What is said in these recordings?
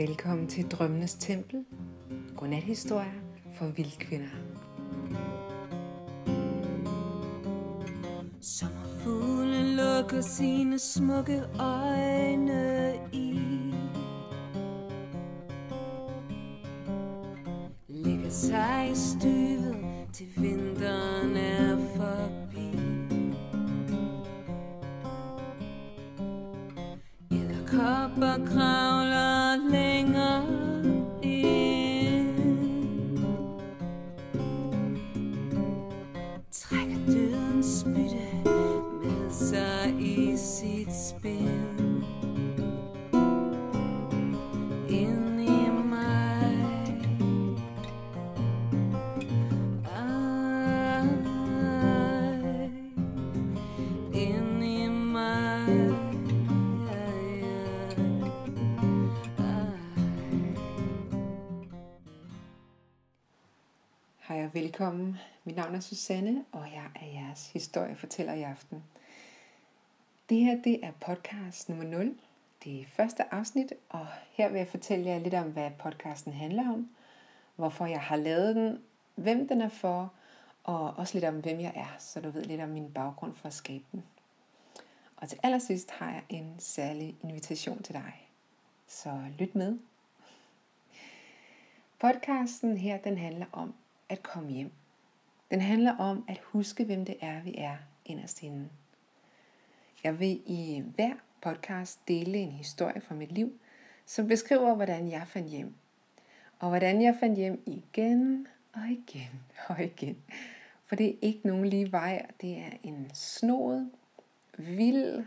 Velkommen til Drømmenes Tempel. Godnathistorier for vildkvinder. Sommerfuglen lukker sine smukke øjne i Ligger sig i styvet til vinteren er forbi Edderkopper kravler Hej og velkommen. Mit navn er Susanne, og jeg er jeres historiefortæller i aften. Det her det er podcast nummer 0. Det er første afsnit, og her vil jeg fortælle jer lidt om, hvad podcasten handler om, hvorfor jeg har lavet den, hvem den er for, og også lidt om, hvem jeg er, så du ved lidt om min baggrund for at skabe den. Og til allersidst har jeg en særlig invitation til dig. Så lyt med. Podcasten her, den handler om at komme hjem. Den handler om at huske, hvem det er, vi er inderst inde. Jeg vil i hver podcast dele en historie fra mit liv, som beskriver, hvordan jeg fandt hjem. Og hvordan jeg fandt hjem igen og igen og igen. For det er ikke nogen lige vej. Det er en snoet, vild,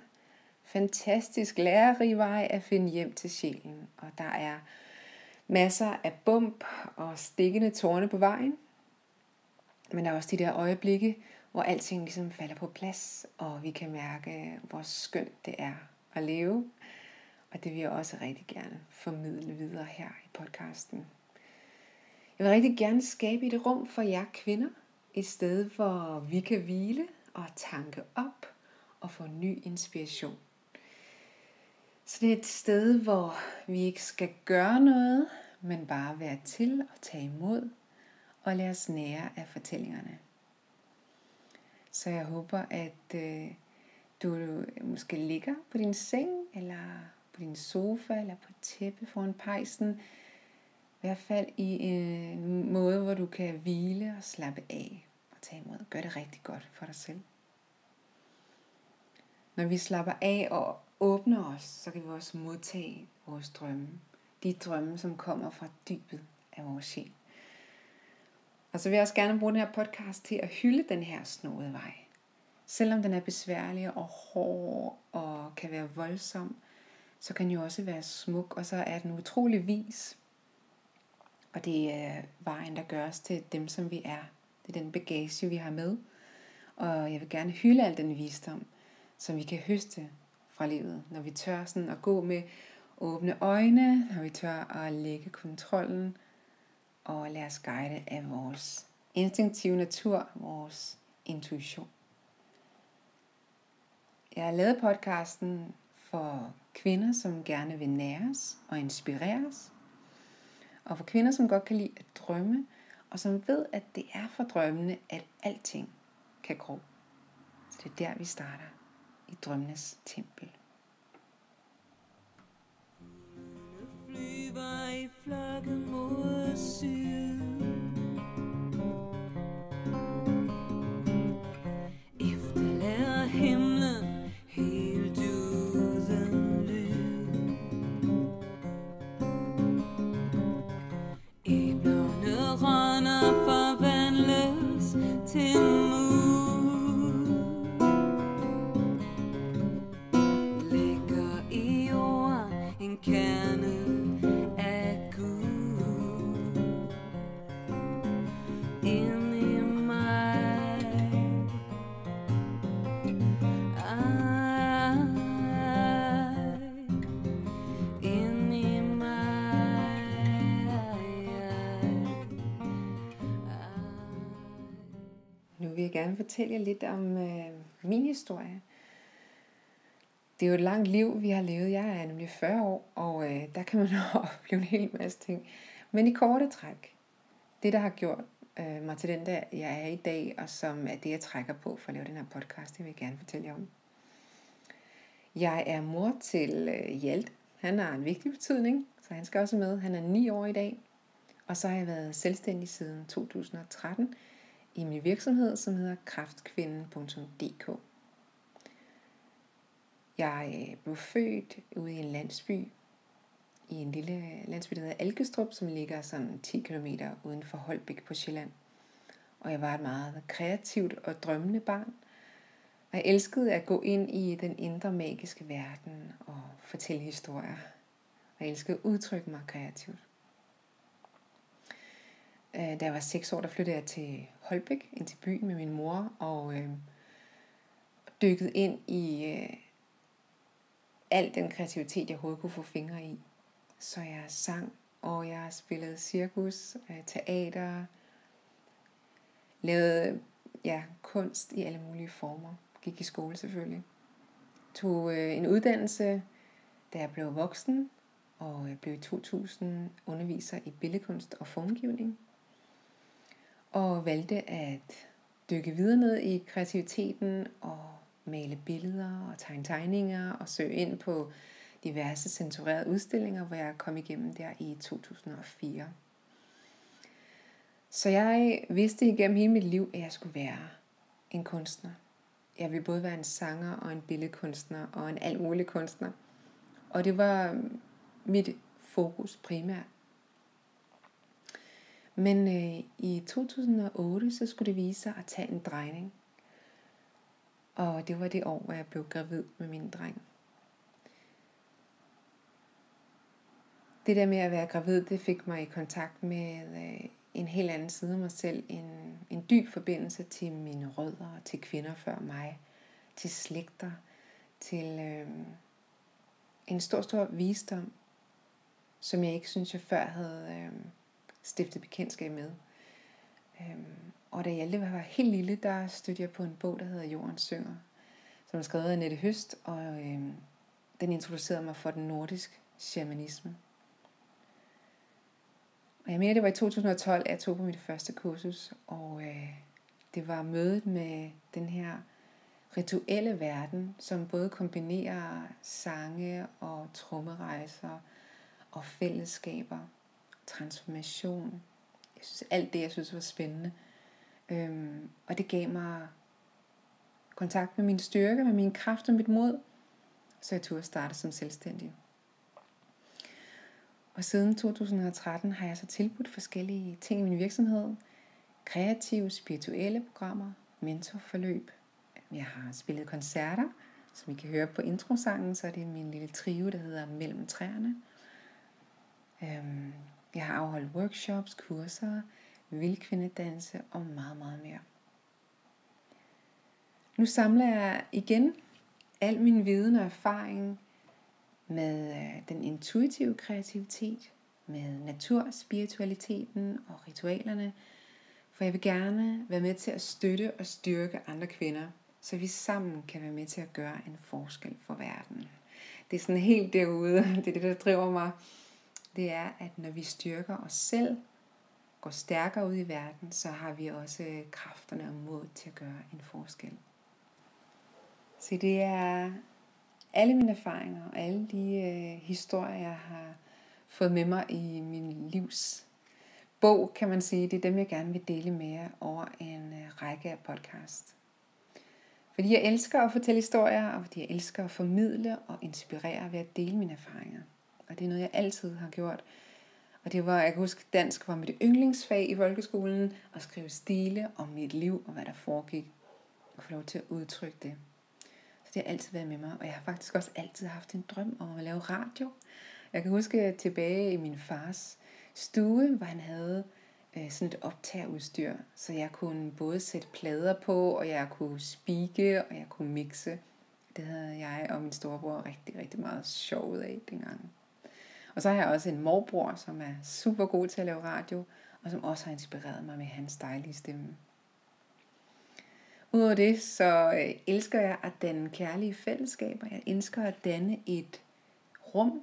fantastisk, lærerig vej at finde hjem til sjælen. Og der er masser af bump og stikkende tårne på vejen. Men der er også de der øjeblikke, hvor alting ligesom falder på plads, og vi kan mærke, hvor skønt det er at leve. Og det vil jeg også rigtig gerne formidle videre her i podcasten. Jeg vil rigtig gerne skabe et rum for jer kvinder, et sted, hvor vi kan hvile og tanke op og få ny inspiration. Så det er et sted, hvor vi ikke skal gøre noget, men bare være til og tage imod og lade os nære af fortællingerne. Så jeg håber, at øh, du måske ligger på din seng, eller på din sofa, eller på et tæppe foran pejsen. I hvert fald i en måde, hvor du kan hvile og slappe af og tage imod. Gør det rigtig godt for dig selv. Når vi slapper af og åbner os, så kan vi også modtage vores drømme. De drømme, som kommer fra dybet af vores sjæl. Og så vil jeg også gerne bruge den her podcast til at hylde den her snodede vej. Selvom den er besværlig og hård og kan være voldsom, så kan den jo også være smuk, og så er den utrolig vis. Og det er vejen, der gør os til dem, som vi er. Det er den bagage, vi har med. Og jeg vil gerne hylde al den visdom, som vi kan høste fra livet, når vi tør sådan at gå med åbne øjne, når vi tør at lægge kontrollen og lade os guide af vores instinktive natur, vores intuition. Jeg har lavet podcasten for kvinder, som gerne vil næres og inspireres, og for kvinder, som godt kan lide at drømme, og som ved, at det er for drømmene, at alting kan gro. Så det er der, vi starter i drømmenes tempel. Gerne fortælle jer lidt om øh, min historie. det er jo et langt liv, vi har levet. Jeg er nemlig 40 år, og øh, der kan man opleve en hel masse ting. Men i korte træk, det der har gjort øh, mig til den der, jeg er i dag, og som er det, jeg trækker på for at lave den her podcast, det vil jeg gerne fortælle jer om. Jeg er mor til øh, Hjalt. Han har en vigtig betydning, så han skal også med. Han er 9 år i dag, og så har jeg været selvstændig siden 2013 i min virksomhed, som hedder kraftkvinden.dk. Jeg øh, blev født ude i en landsby, i en lille landsby, der hedder Alkestrup, som ligger sådan 10 km uden for Holbæk på Sjælland. Og jeg var et meget kreativt og drømmende barn. Og jeg elskede at gå ind i den indre magiske verden og fortælle historier. Og jeg elskede at udtrykke mig kreativt. Øh, da jeg var 6 år, der flyttede jeg til Holbæk, ind til byen med min mor, og øh, dykkede ind i øh, al den kreativitet, jeg overhovedet kunne få fingre i. Så jeg sang, og jeg spillede cirkus, øh, teater, lavede ja, kunst i alle mulige former. Gik i skole selvfølgelig. Tog øh, en uddannelse, da jeg blev voksen, og jeg blev i 2000 underviser i billedkunst og formgivning. Og valgte at dykke videre ned i kreativiteten og male billeder og tegne tegninger og søge ind på diverse censurerede udstillinger, hvor jeg kom igennem der i 2004. Så jeg vidste igennem hele mit liv, at jeg skulle være en kunstner. Jeg ville både være en sanger og en billedkunstner og en alt mulig kunstner. Og det var mit fokus primært. Men øh, i 2008, så skulle det vise sig at tage en drejning. Og det var det år, hvor jeg blev gravid med min dreng. Det der med at være gravid, det fik mig i kontakt med øh, en helt anden side af mig selv. En, en dyb forbindelse til mine rødder, til kvinder før mig, til slægter, til øh, en stor, stor visdom, som jeg ikke synes, jeg før havde øh, stiftet bekendtskab med. Øhm, og da jeg var helt lille, der stødte jeg på en bog, der hedder Jorden Synger, som er skrevet af Nette Høst, og øhm, den introducerede mig for den nordiske shamanisme. Og jeg mener, det var i 2012, at jeg tog på mit første kursus, og øh, det var mødet med den her rituelle verden, som både kombinerer sange og trommerejser og fællesskaber, transformation. Jeg synes, alt det, jeg synes var spændende. Øhm, og det gav mig kontakt med min styrke, med min kraft og mit mod, så jeg turde starte som selvstændig. Og siden 2013 har jeg så tilbudt forskellige ting i min virksomhed. Kreative, spirituelle programmer, mentorforløb. Jeg har spillet koncerter, som I kan høre på introsangen, så er det min lille trio, der hedder Mellem træerne. Øhm, jeg har afholdt workshops, kurser, vildkvindedanse og meget, meget mere. Nu samler jeg igen al min viden og erfaring med øh, den intuitive kreativitet, med naturspiritualiteten og ritualerne, for jeg vil gerne være med til at støtte og styrke andre kvinder, så vi sammen kan være med til at gøre en forskel for verden. Det er sådan helt derude, det er det, der driver mig. Det er, at når vi styrker os selv, går stærkere ud i verden, så har vi også øh, kræfterne og mod til at gøre en forskel. Så det er alle mine erfaringer og alle de øh, historier, jeg har fået med mig i min livs bog, kan man sige, det er dem, jeg gerne vil dele med jer over en øh, række af podcast. Fordi jeg elsker at fortælle historier, og fordi jeg elsker at formidle og inspirere ved at dele mine erfaringer. Og det er noget, jeg altid har gjort. Og det var, jeg kan huske, dansk var mit yndlingsfag i folkeskolen, at skrive stile om mit liv og hvad der foregik. Og få lov til at udtrykke det det har altid været med mig, og jeg har faktisk også altid haft en drøm om at lave radio. Jeg kan huske tilbage i min fars stue, hvor han havde øh, sådan et optagerudstyr, så jeg kunne både sætte plader på, og jeg kunne spike, og jeg kunne mixe. Det havde jeg og min storebror rigtig, rigtig meget sjov af dengang. Og så har jeg også en morbror, som er super god til at lave radio, og som også har inspireret mig med hans dejlige stemme. Udover det, så øh, elsker jeg at danne kærlige fællesskaber. Jeg elsker at danne et rum.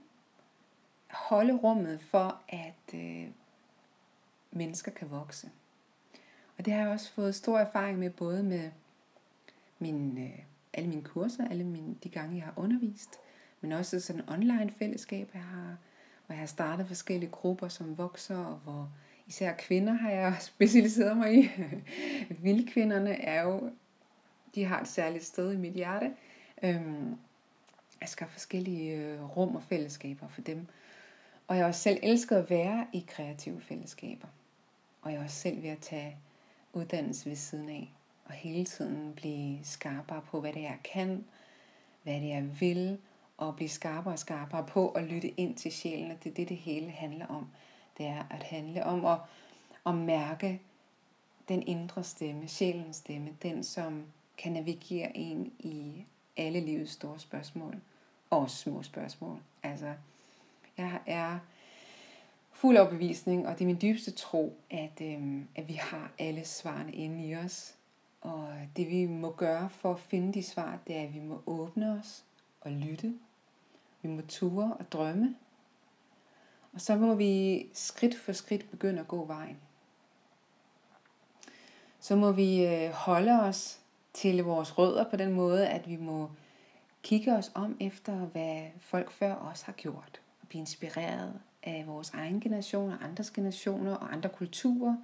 Holde rummet for, at øh, mennesker kan vokse. Og det har jeg også fået stor erfaring med, både med min, øh, alle mine kurser, alle mine, de gange, jeg har undervist, men også sådan online fællesskaber, jeg har, hvor jeg har startet forskellige grupper, som vokser, og hvor især kvinder har jeg specialiseret mig i. Vildkvinderne er jo, de har et særligt sted i mit hjerte. Øhm, jeg skal have forskellige øh, rum og fællesskaber for dem. Og jeg har også selv elsket at være i kreative fællesskaber. Og jeg er også selv ved at tage uddannelse ved siden af. Og hele tiden blive skarpere på, hvad det er, jeg kan, hvad det er, jeg vil, og blive skarpere og skarpere på at lytte ind til sjælen. Og det er det, det hele handler om. Det er at handle om at, at mærke den indre stemme, sjælens stemme, den som kan navigere en i alle livets store spørgsmål, og små spørgsmål. Altså, jeg er fuld overbevisning, og det er min dybeste tro, at, øhm, at vi har alle svarene inde i os. Og det vi må gøre for at finde de svar, det er, at vi må åbne os og lytte. Vi må ture og drømme. Og så må vi skridt for skridt begynde at gå vejen. Så må vi øh, holde os til vores rødder på den måde, at vi må kigge os om efter, hvad folk før os har gjort. Og blive inspireret af vores egen generation og andres generationer og andre kulturer.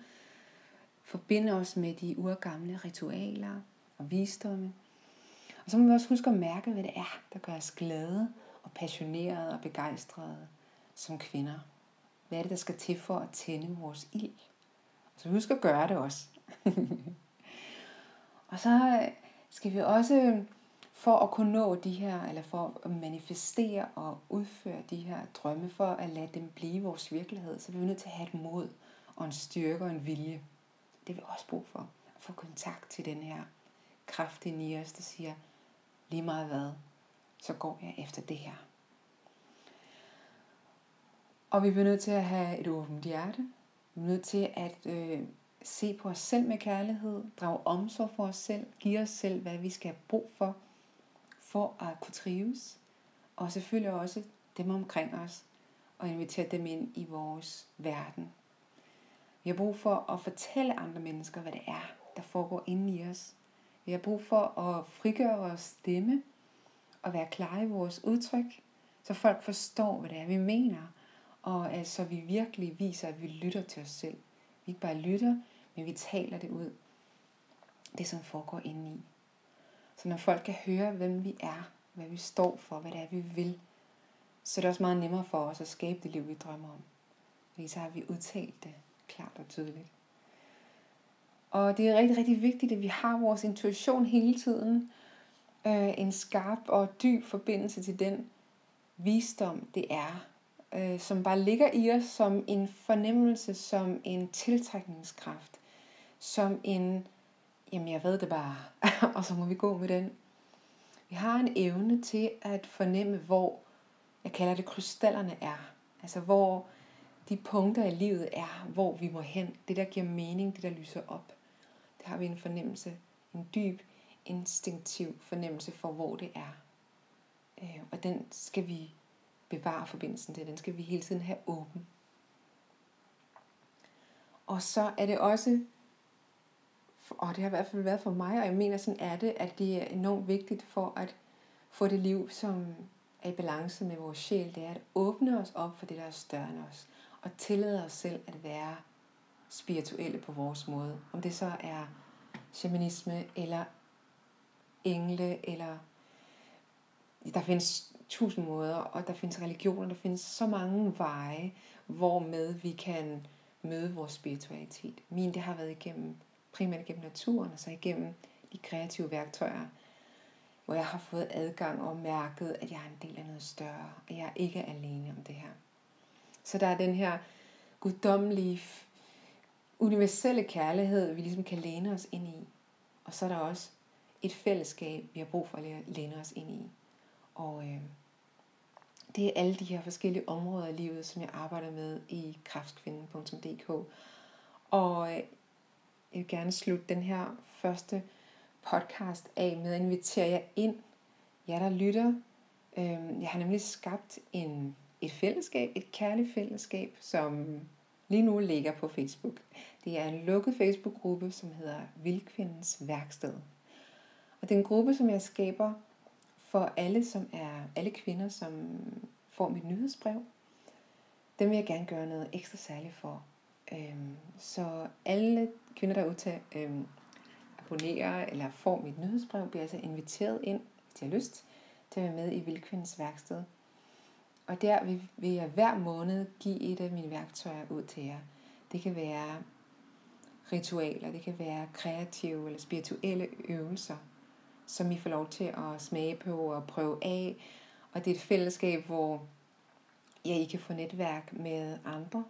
Forbinde os med de urgamle ritualer og visdomme. Og så må vi også huske at mærke, hvad det er, der gør os glade og passionerede og begejstrede som kvinder. Hvad er det, der skal til for at tænde vores ild? Så husk at gøre det også. og så skal vi også øhm, for at kunne nå de her, eller for at manifestere og udføre de her drømme, for at lade dem blive vores virkelighed, så er vi nødt til at have et mod og en styrke og en vilje. Det er vi også brug for. At få kontakt til den her kraft i os, der siger, lige meget hvad, så går jeg efter det her. Og vi bliver nødt til at have et åbent hjerte. Vi er nødt til at øh, se på os selv med kærlighed, drage omsorg for os selv, give os selv, hvad vi skal have brug for, for at kunne trives. Og selvfølgelig også dem omkring os, og invitere dem ind i vores verden. Vi har brug for at fortælle andre mennesker, hvad det er, der foregår inde i os. Vi har brug for at frigøre vores stemme at være klare i vores udtryk, så folk forstår, hvad det er, vi mener, og altså vi virkelig viser, at vi lytter til os selv. Vi ikke bare lytter, men vi taler det ud. Det, som foregår indeni. Så når folk kan høre, hvem vi er, hvad vi står for, hvad det er, vi vil, så er det også meget nemmere for os at skabe det liv, vi drømmer om. Fordi så har vi udtalt det klart og tydeligt. Og det er rigtig, rigtig vigtigt, at vi har vores intuition hele tiden. Øh, en skarp og dyb forbindelse til den visdom, det er, øh, som bare ligger i os som en fornemmelse, som en tiltrækningskraft, som en, jamen jeg ved det bare, og så må vi gå med den. Vi har en evne til at fornemme, hvor, jeg kalder det krystallerne er. Altså hvor de punkter i livet er, hvor vi må hen. Det der giver mening, det der lyser op. Det har vi en fornemmelse, en dyb, instinktiv fornemmelse for, hvor det er. Øh, og den skal vi bevare forbindelsen til. Den skal vi hele tiden have åben. Og så er det også, og det har i hvert fald været for mig, og jeg mener sådan er det, at det er enormt vigtigt for at få det liv, som er i balance med vores sjæl, det er at åbne os op for det, der er større end os, og tillade os selv at være spirituelle på vores måde. Om det så er shamanisme, eller engle, eller der findes tusind måder, og der findes religioner, der findes så mange veje, hvormed vi kan møde vores spiritualitet. Min, det har været igennem, primært igennem naturen, og så igennem de kreative værktøjer, hvor jeg har fået adgang og mærket, at jeg er en del af noget større, og jeg ikke alene om det her. Så der er den her guddommelige, universelle kærlighed, vi ligesom kan læne os ind i. Og så er der også et fællesskab, vi har brug for at læne os ind i. Og øh, det er alle de her forskellige områder i livet, som jeg arbejder med i kraftkvinden.dk. Og øh, jeg vil gerne slutte den her første podcast af med at invitere jer ind, jer der lytter. Øh, jeg har nemlig skabt en, et fællesskab, et kærligt fællesskab, som lige nu ligger på Facebook. Det er en lukket Facebook-gruppe, som hedder Vildkvindens Værksted. Og det er en gruppe, som jeg skaber for alle, som er alle kvinder, som får mit nyhedsbrev. Dem vil jeg gerne gøre noget ekstra særligt for. Øhm, så alle kvinder, der udtager, øhm, abonnerer eller får mit nyhedsbrev, bliver altså inviteret ind, hvis de har lyst, til at være med i Vildkvindens værksted. Og der vil, vil jeg hver måned give et af mine værktøjer ud til jer. Det kan være ritualer, det kan være kreative eller spirituelle øvelser, som I får lov til at smage på og prøve af. Og det er et fællesskab, hvor ja, I kan få netværk med andre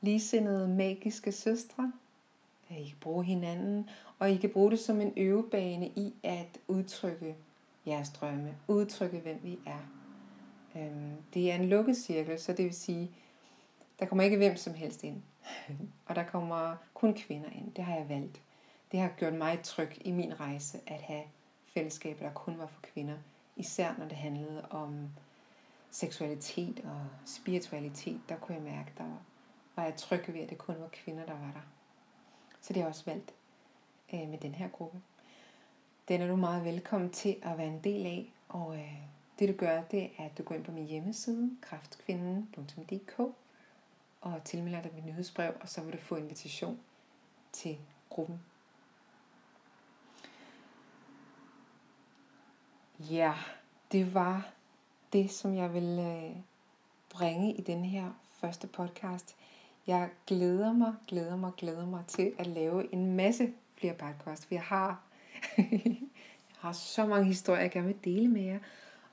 ligesindede magiske søstre. I kan bruge hinanden, og I kan bruge det som en øvebane i at udtrykke jeres drømme, udtrykke hvem vi er. Øhm, det er en lukket cirkel, så det vil sige, der kommer ikke hvem som helst ind. og der kommer kun kvinder ind. Det har jeg valgt. Det har gjort mig tryg i min rejse at have fællesskaber, der kun var for kvinder. Især når det handlede om seksualitet og spiritualitet, der kunne jeg mærke, der var jeg tryg ved, at det kun var kvinder, der var der. Så det har jeg også valgt øh, med den her gruppe. Den er du meget velkommen til at være en del af, og øh, det du gør, det er, at du går ind på min hjemmeside, kraftkvinden.dk, og tilmelder dig mit nyhedsbrev, og så vil du få invitation til gruppen. Ja, det var det, som jeg vil øh, bringe i den her første podcast. Jeg glæder mig, glæder mig, glæder mig til at lave en masse flere podcast, for jeg har, jeg har så mange historier, jeg gerne vil dele med jer,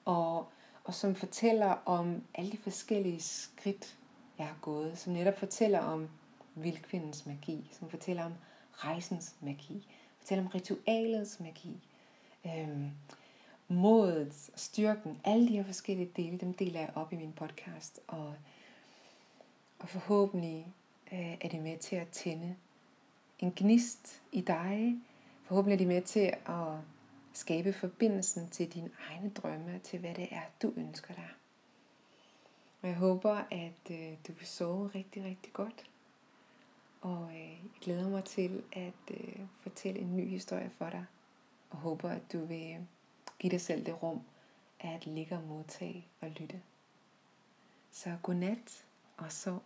og, og som fortæller om alle de forskellige skridt, jeg har gået, som netop fortæller om vildkvindens magi, som fortæller om rejsens magi, fortæller om ritualets magi, øhm, modet, styrken, alle de her forskellige dele, dem deler jeg op i min podcast, og, og forhåbentlig øh, er det med til at tænde en gnist i dig, forhåbentlig er det med til at skabe forbindelsen til dine egne drømme, til hvad det er, du ønsker dig. Og jeg håber, at øh, du vil sove rigtig, rigtig godt. Og øh, jeg glæder mig til at øh, fortælle en ny historie for dig. Og håber, at du vil Giv dig selv det rum at ligge og modtage og lytte. Så godnat, og så